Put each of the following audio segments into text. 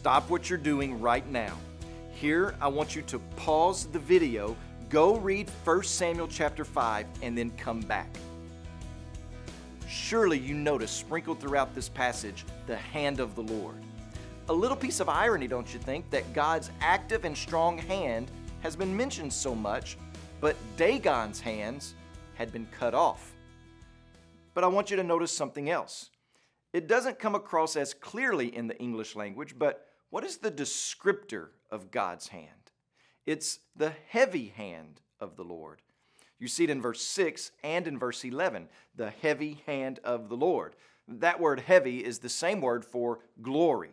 stop what you're doing right now. Here, I want you to pause the video, go read 1 Samuel chapter 5, and then come back. Surely you notice sprinkled throughout this passage the hand of the Lord. A little piece of irony, don't you think, that God's active and strong hand has been mentioned so much, but Dagon's hands had been cut off. But I want you to notice something else. It doesn't come across as clearly in the English language, but what is the descriptor of God's hand? It's the heavy hand of the Lord. You see it in verse 6 and in verse 11, the heavy hand of the Lord. That word heavy is the same word for glory.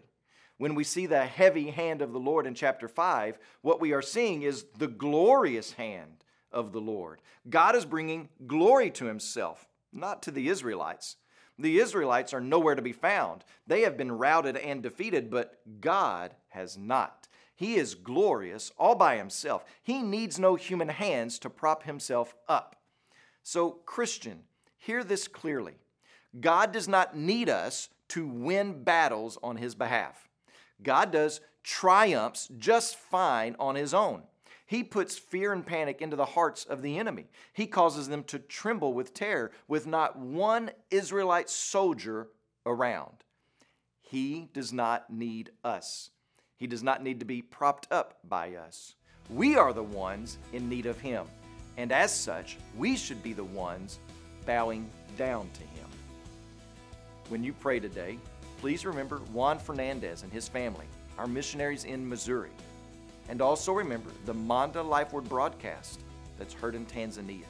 When we see the heavy hand of the Lord in chapter 5, what we are seeing is the glorious hand of the Lord. God is bringing glory to himself, not to the Israelites. The Israelites are nowhere to be found. They have been routed and defeated, but God has not. He is glorious all by himself. He needs no human hands to prop himself up. So, Christian, hear this clearly God does not need us to win battles on his behalf. God does triumphs just fine on his own. He puts fear and panic into the hearts of the enemy. He causes them to tremble with terror with not one Israelite soldier around. He does not need us. He does not need to be propped up by us. We are the ones in need of Him. And as such, we should be the ones bowing down to Him. When you pray today, please remember Juan Fernandez and his family, our missionaries in Missouri. And also remember the Manda Life Word broadcast that's heard in Tanzania.